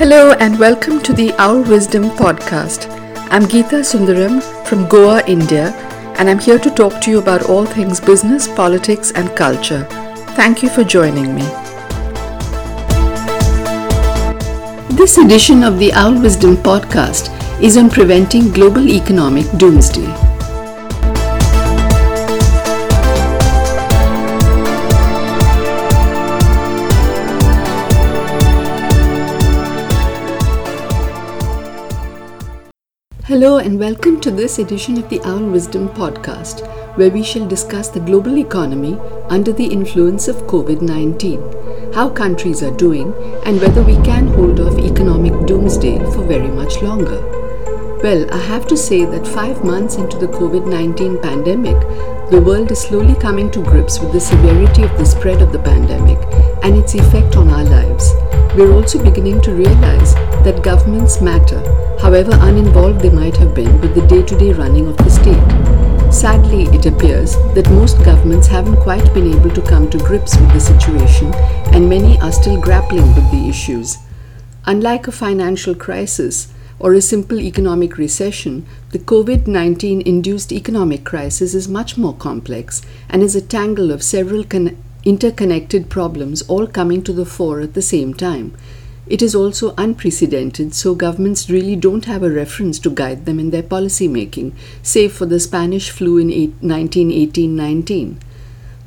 Hello and welcome to the Owl Wisdom podcast. I'm Geeta Sundaram from Goa, India, and I'm here to talk to you about all things business, politics, and culture. Thank you for joining me. This edition of the Owl Wisdom podcast is on preventing global economic doomsday. Hello, and welcome to this edition of the Owl Wisdom podcast, where we shall discuss the global economy under the influence of COVID 19, how countries are doing, and whether we can hold off economic doomsday for very much longer. Well, I have to say that five months into the COVID 19 pandemic, the world is slowly coming to grips with the severity of the spread of the pandemic and its effect on our lives. We're also beginning to realize that governments matter however uninvolved they might have been with the day to day running of the state. Sadly, it appears that most governments haven't quite been able to come to grips with the situation, and many are still grappling with the issues. Unlike a financial crisis or a simple economic recession, the COVID 19 induced economic crisis is much more complex and is a tangle of several con- interconnected problems all coming to the fore at the same time. It is also unprecedented, so governments really don't have a reference to guide them in their policy making, save for the Spanish flu in 1918 19.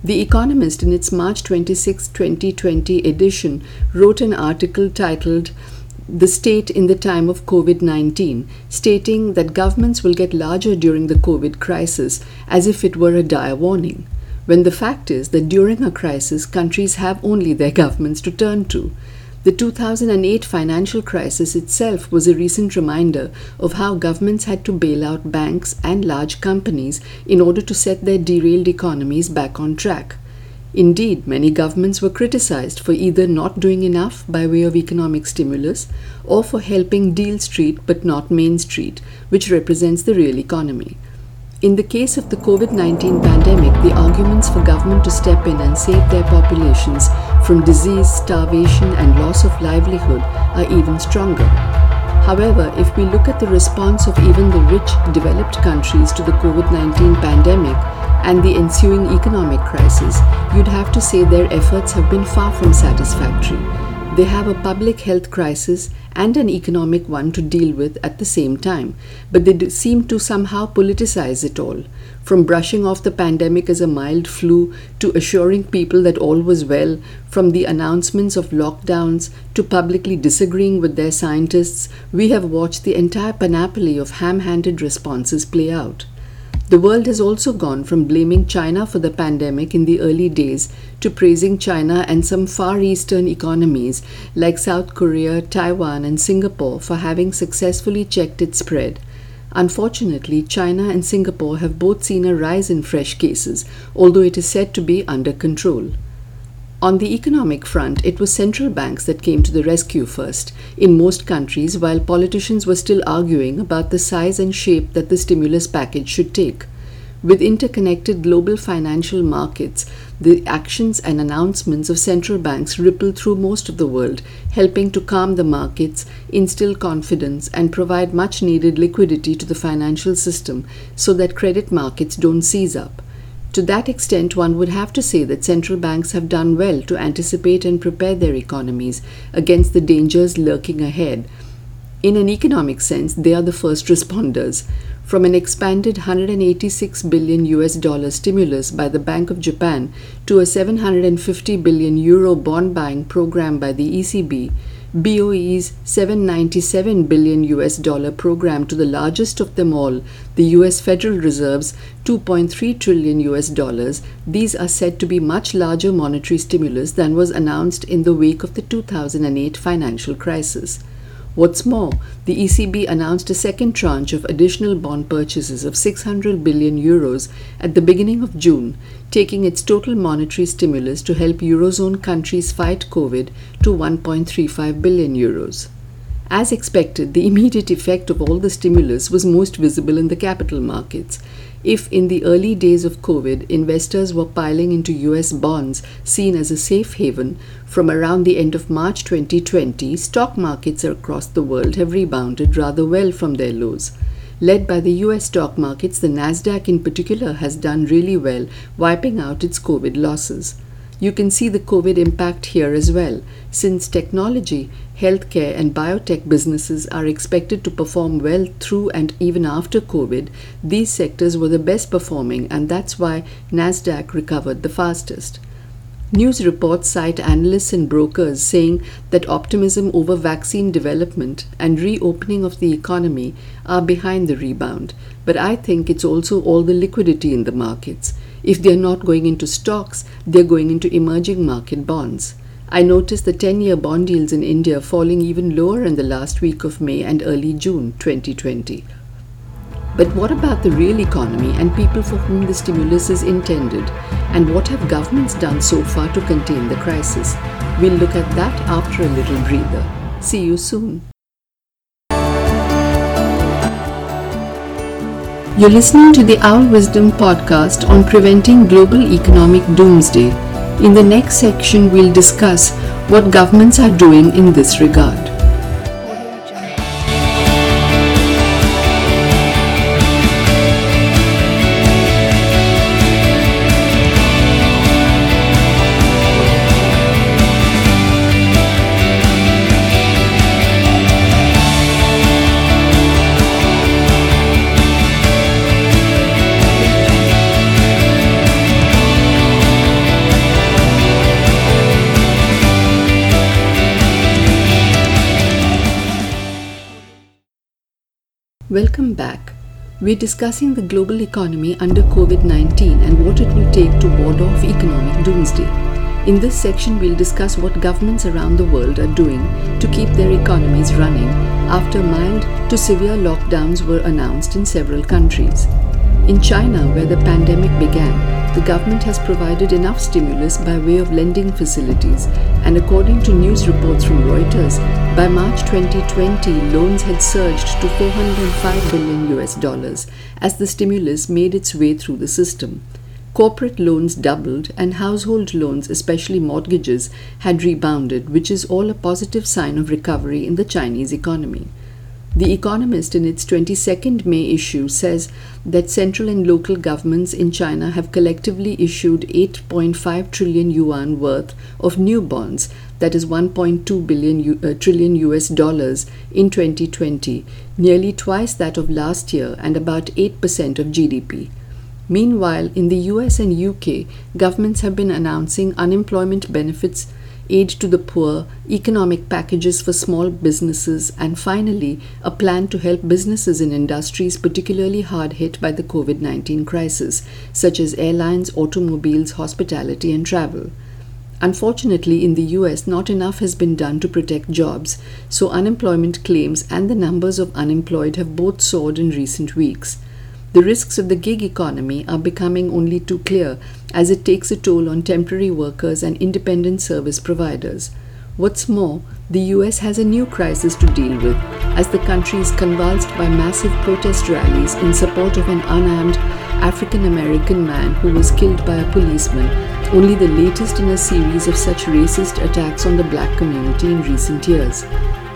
The Economist, in its March 26, 2020 edition, wrote an article titled The State in the Time of COVID 19, stating that governments will get larger during the COVID crisis as if it were a dire warning, when the fact is that during a crisis, countries have only their governments to turn to. The 2008 financial crisis itself was a recent reminder of how governments had to bail out banks and large companies in order to set their derailed economies back on track. Indeed, many governments were criticized for either not doing enough by way of economic stimulus or for helping Deal Street but not Main Street, which represents the real economy. In the case of the COVID 19 pandemic, the arguments for government to step in and save their populations from disease, starvation, and loss of livelihood are even stronger. However, if we look at the response of even the rich, developed countries to the COVID 19 pandemic and the ensuing economic crisis, you'd have to say their efforts have been far from satisfactory. They have a public health crisis and an economic one to deal with at the same time, but they seem to somehow politicize it all. From brushing off the pandemic as a mild flu to assuring people that all was well, from the announcements of lockdowns to publicly disagreeing with their scientists, we have watched the entire panoply of ham handed responses play out. The world has also gone from blaming China for the pandemic in the early days to praising China and some Far Eastern economies like South Korea, Taiwan, and Singapore for having successfully checked its spread. Unfortunately, China and Singapore have both seen a rise in fresh cases, although it is said to be under control. On the economic front, it was central banks that came to the rescue first in most countries, while politicians were still arguing about the size and shape that the stimulus package should take. With interconnected global financial markets, the actions and announcements of central banks ripple through most of the world, helping to calm the markets, instill confidence, and provide much needed liquidity to the financial system so that credit markets don't seize up. To that extent, one would have to say that central banks have done well to anticipate and prepare their economies against the dangers lurking ahead. In an economic sense, they are the first responders. From an expanded 186 billion US dollar stimulus by the Bank of Japan to a 750 billion euro bond buying program by the ECB, BOE's 797 billion US dollar program to the largest of them all, the US Federal Reserve's 2.3 trillion US dollars, these are said to be much larger monetary stimulus than was announced in the wake of the 2008 financial crisis. What's more, the ECB announced a second tranche of additional bond purchases of 600 billion euros at the beginning of June, taking its total monetary stimulus to help Eurozone countries fight COVID to 1.35 billion euros. As expected, the immediate effect of all the stimulus was most visible in the capital markets. If in the early days of COVID, investors were piling into US bonds seen as a safe haven, from around the end of March 2020, stock markets across the world have rebounded rather well from their lows. Led by the US stock markets, the Nasdaq in particular has done really well, wiping out its COVID losses. You can see the COVID impact here as well, since technology, healthcare, and biotech businesses are expected to perform well through and even after COVID. These sectors were the best performing, and that's why NASDAQ recovered the fastest. News reports cite analysts and brokers saying that optimism over vaccine development and reopening of the economy are behind the rebound. But I think it's also all the liquidity in the markets. If they're not going into stocks, they're going into emerging market bonds. I noticed the 10 year bond yields in India falling even lower in the last week of May and early June 2020. But what about the real economy and people for whom the stimulus is intended? And what have governments done so far to contain the crisis? We'll look at that after a little breather. See you soon. You're listening to the Owl Wisdom podcast on preventing global economic doomsday. In the next section, we'll discuss what governments are doing in this regard. Welcome back. We're discussing the global economy under COVID 19 and what it will take to ward off economic doomsday. In this section, we'll discuss what governments around the world are doing to keep their economies running after mild to severe lockdowns were announced in several countries. In China, where the pandemic began, the government has provided enough stimulus by way of lending facilities, and according to news reports from Reuters, by March 2020, loans had surged to 405 billion US dollars as the stimulus made its way through the system. Corporate loans doubled, and household loans, especially mortgages, had rebounded, which is all a positive sign of recovery in the Chinese economy. The Economist, in its 22nd May issue, says that central and local governments in China have collectively issued 8.5 trillion yuan worth of new bonds, that is 1.2 billion uh, trillion US dollars in 2020, nearly twice that of last year and about 8% of GDP. Meanwhile, in the US and UK, governments have been announcing unemployment benefits aid to the poor, economic packages for small businesses, and finally, a plan to help businesses in industries particularly hard hit by the COVID 19 crisis, such as airlines, automobiles, hospitality, and travel. Unfortunately, in the US, not enough has been done to protect jobs, so unemployment claims and the numbers of unemployed have both soared in recent weeks. The risks of the gig economy are becoming only too clear as it takes a toll on temporary workers and independent service providers. What's more, the US has a new crisis to deal with as the country is convulsed by massive protest rallies in support of an unarmed African American man who was killed by a policeman, only the latest in a series of such racist attacks on the black community in recent years.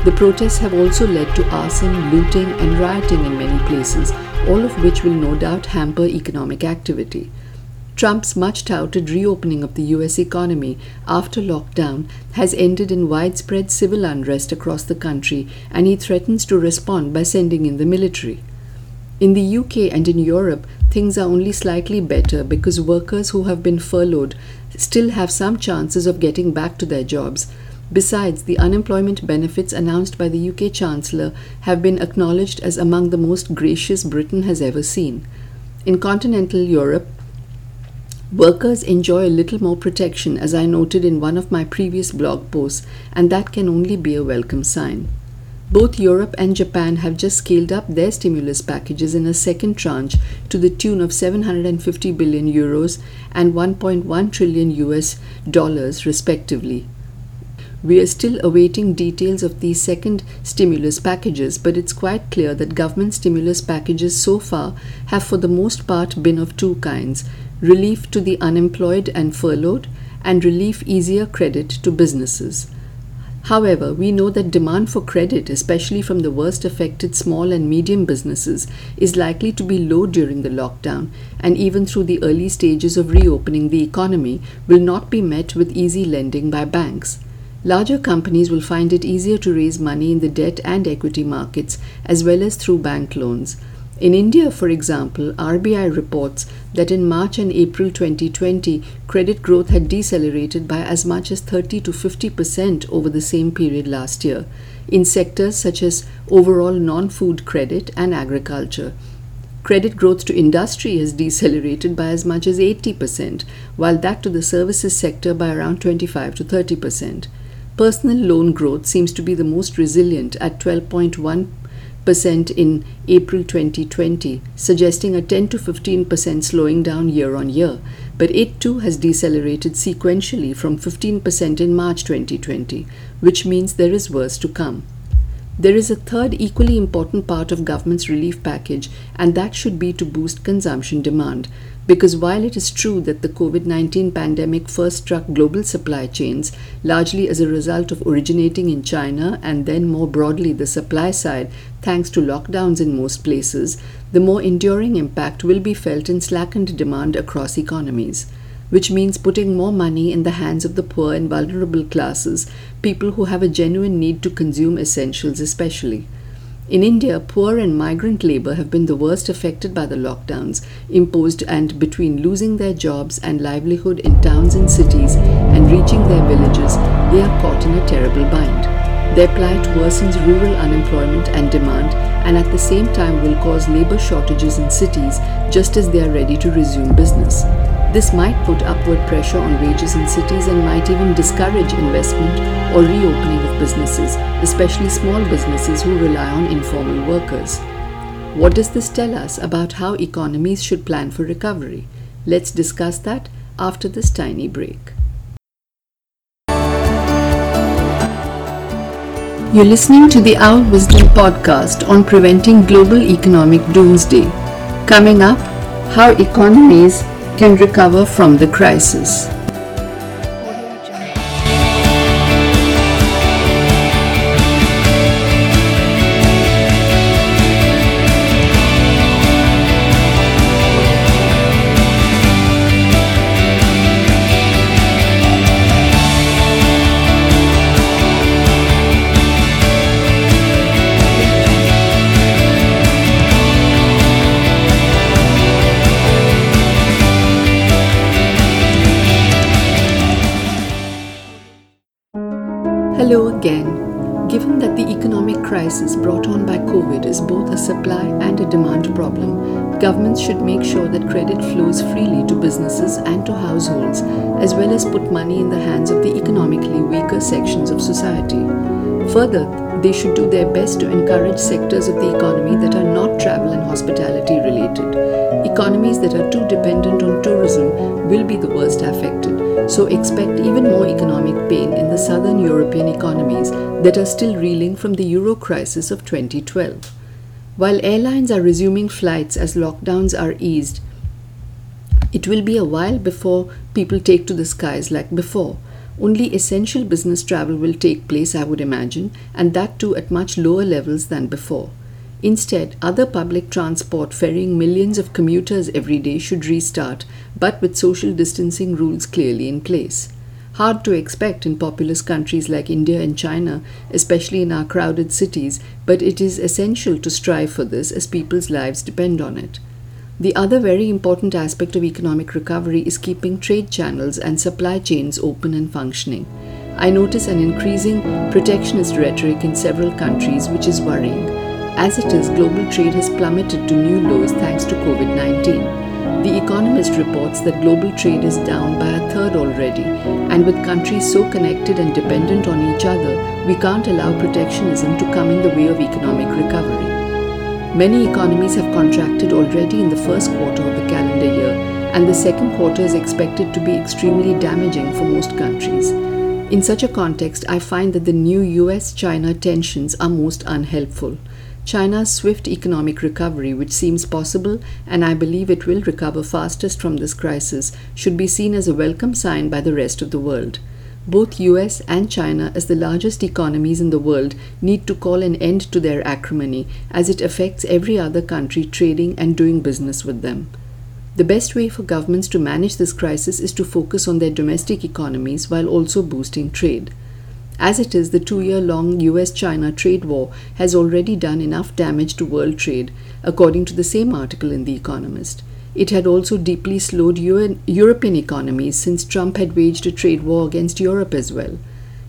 The protests have also led to arson, looting, and rioting in many places, all of which will no doubt hamper economic activity. Trump's much touted reopening of the US economy after lockdown has ended in widespread civil unrest across the country, and he threatens to respond by sending in the military. In the UK and in Europe, things are only slightly better because workers who have been furloughed still have some chances of getting back to their jobs, Besides, the unemployment benefits announced by the UK Chancellor have been acknowledged as among the most gracious Britain has ever seen. In continental Europe, workers enjoy a little more protection, as I noted in one of my previous blog posts, and that can only be a welcome sign. Both Europe and Japan have just scaled up their stimulus packages in a second tranche to the tune of 750 billion euros and 1.1 trillion US dollars respectively. We are still awaiting details of these second stimulus packages, but it's quite clear that government stimulus packages so far have for the most part been of two kinds relief to the unemployed and furloughed, and relief easier credit to businesses. However, we know that demand for credit, especially from the worst affected small and medium businesses, is likely to be low during the lockdown, and even through the early stages of reopening the economy, will not be met with easy lending by banks. Larger companies will find it easier to raise money in the debt and equity markets as well as through bank loans. In India, for example, RBI reports that in March and April 2020, credit growth had decelerated by as much as 30 to 50 percent over the same period last year in sectors such as overall non food credit and agriculture. Credit growth to industry has decelerated by as much as 80 percent, while that to the services sector by around 25 to 30 percent. Personal loan growth seems to be the most resilient at 12.1 percent in April 2020, suggesting a 10 to 15% slowing down year on year, but it too has decelerated sequentially from 15% in March 2020, which means there is worse to come. There is a third equally important part of government's relief package, and that should be to boost consumption demand. Because while it is true that the COVID 19 pandemic first struck global supply chains, largely as a result of originating in China and then more broadly the supply side, thanks to lockdowns in most places, the more enduring impact will be felt in slackened demand across economies which means putting more money in the hands of the poor and vulnerable classes, people who have a genuine need to consume essentials, especially. In India, poor and migrant labor have been the worst affected by the lockdowns imposed, and between losing their jobs and livelihood in towns and cities and reaching their villages, they are caught in a terrible bind. Their plight worsens rural unemployment and demand, and at the same time will cause labor shortages in cities just as they are ready to resume business. This might put upward pressure on wages in cities and might even discourage investment or reopening of businesses, especially small businesses who rely on informal workers. What does this tell us about how economies should plan for recovery? Let's discuss that after this tiny break. You're listening to the Owl Wisdom podcast on preventing global economic doomsday. Coming up, how economies can recover from the crisis. Again. Given that the economic crisis brought on by COVID is both a supply and a demand problem, governments should make sure that credit flows freely to businesses and to households, as well as put money in the hands of the economically weaker sections of society. Further, they should do their best to encourage sectors of the economy that are not travel and hospitality related. Economies that are too dependent on tourism will be the worst affected so expect even more economic pain in the southern European economies that are still reeling from the euro crisis of 2012. While airlines are resuming flights as lockdowns are eased, it will be a while before people take to the skies like before. Only essential business travel will take place, I would imagine, and that too at much lower levels than before. Instead, other public transport ferrying millions of commuters every day should restart, but with social distancing rules clearly in place. Hard to expect in populous countries like India and China, especially in our crowded cities, but it is essential to strive for this as people's lives depend on it. The other very important aspect of economic recovery is keeping trade channels and supply chains open and functioning. I notice an increasing protectionist rhetoric in several countries, which is worrying. As it is, global trade has plummeted to new lows thanks to COVID 19. The Economist reports that global trade is down by a third already, and with countries so connected and dependent on each other, we can't allow protectionism to come in the way of economic recovery. Many economies have contracted already in the first quarter of the calendar year, and the second quarter is expected to be extremely damaging for most countries. In such a context, I find that the new US China tensions are most unhelpful. China's swift economic recovery, which seems possible, and I believe it will recover fastest from this crisis, should be seen as a welcome sign by the rest of the world. Both US and China, as the largest economies in the world, need to call an end to their acrimony as it affects every other country trading and doing business with them. The best way for governments to manage this crisis is to focus on their domestic economies while also boosting trade. As it is, the two year long US China trade war has already done enough damage to world trade, according to the same article in The Economist. It had also deeply slowed European economies since Trump had waged a trade war against Europe as well.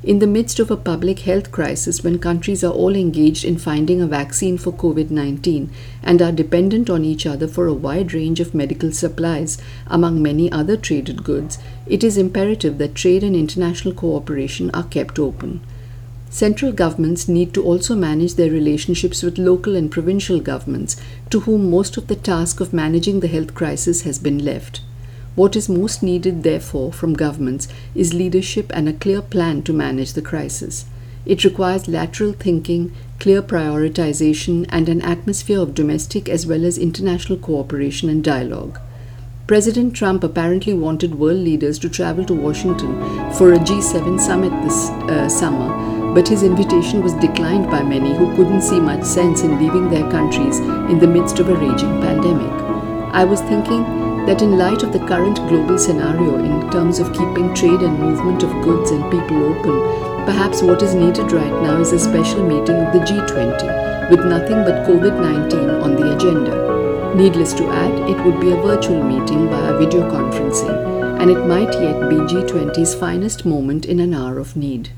In the midst of a public health crisis, when countries are all engaged in finding a vaccine for COVID 19 and are dependent on each other for a wide range of medical supplies, among many other traded goods, it is imperative that trade and international cooperation are kept open. Central governments need to also manage their relationships with local and provincial governments, to whom most of the task of managing the health crisis has been left. What is most needed, therefore, from governments is leadership and a clear plan to manage the crisis. It requires lateral thinking, clear prioritization, and an atmosphere of domestic as well as international cooperation and dialogue. President Trump apparently wanted world leaders to travel to Washington for a G7 summit this uh, summer, but his invitation was declined by many who couldn't see much sense in leaving their countries in the midst of a raging pandemic. I was thinking that in light of the current global scenario in terms of keeping trade and movement of goods and people open, perhaps what is needed right now is a special meeting of the G20 with nothing but COVID 19 on the agenda. Needless to add, it would be a virtual meeting via video conferencing, and it might yet be G20's finest moment in an hour of need.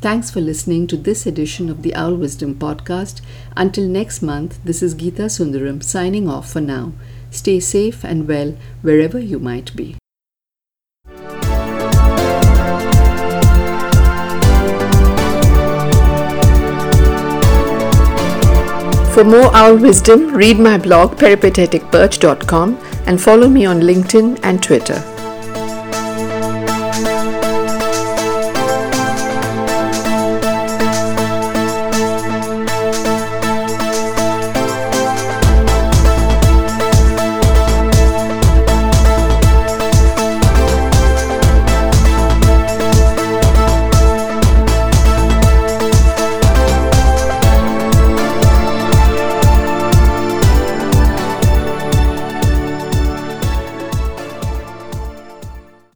Thanks for listening to this edition of the Owl Wisdom podcast. Until next month, this is Geeta Sundaram signing off for now. Stay safe and well wherever you might be. For more owl wisdom, read my blog peripateticperch.com and follow me on LinkedIn and Twitter.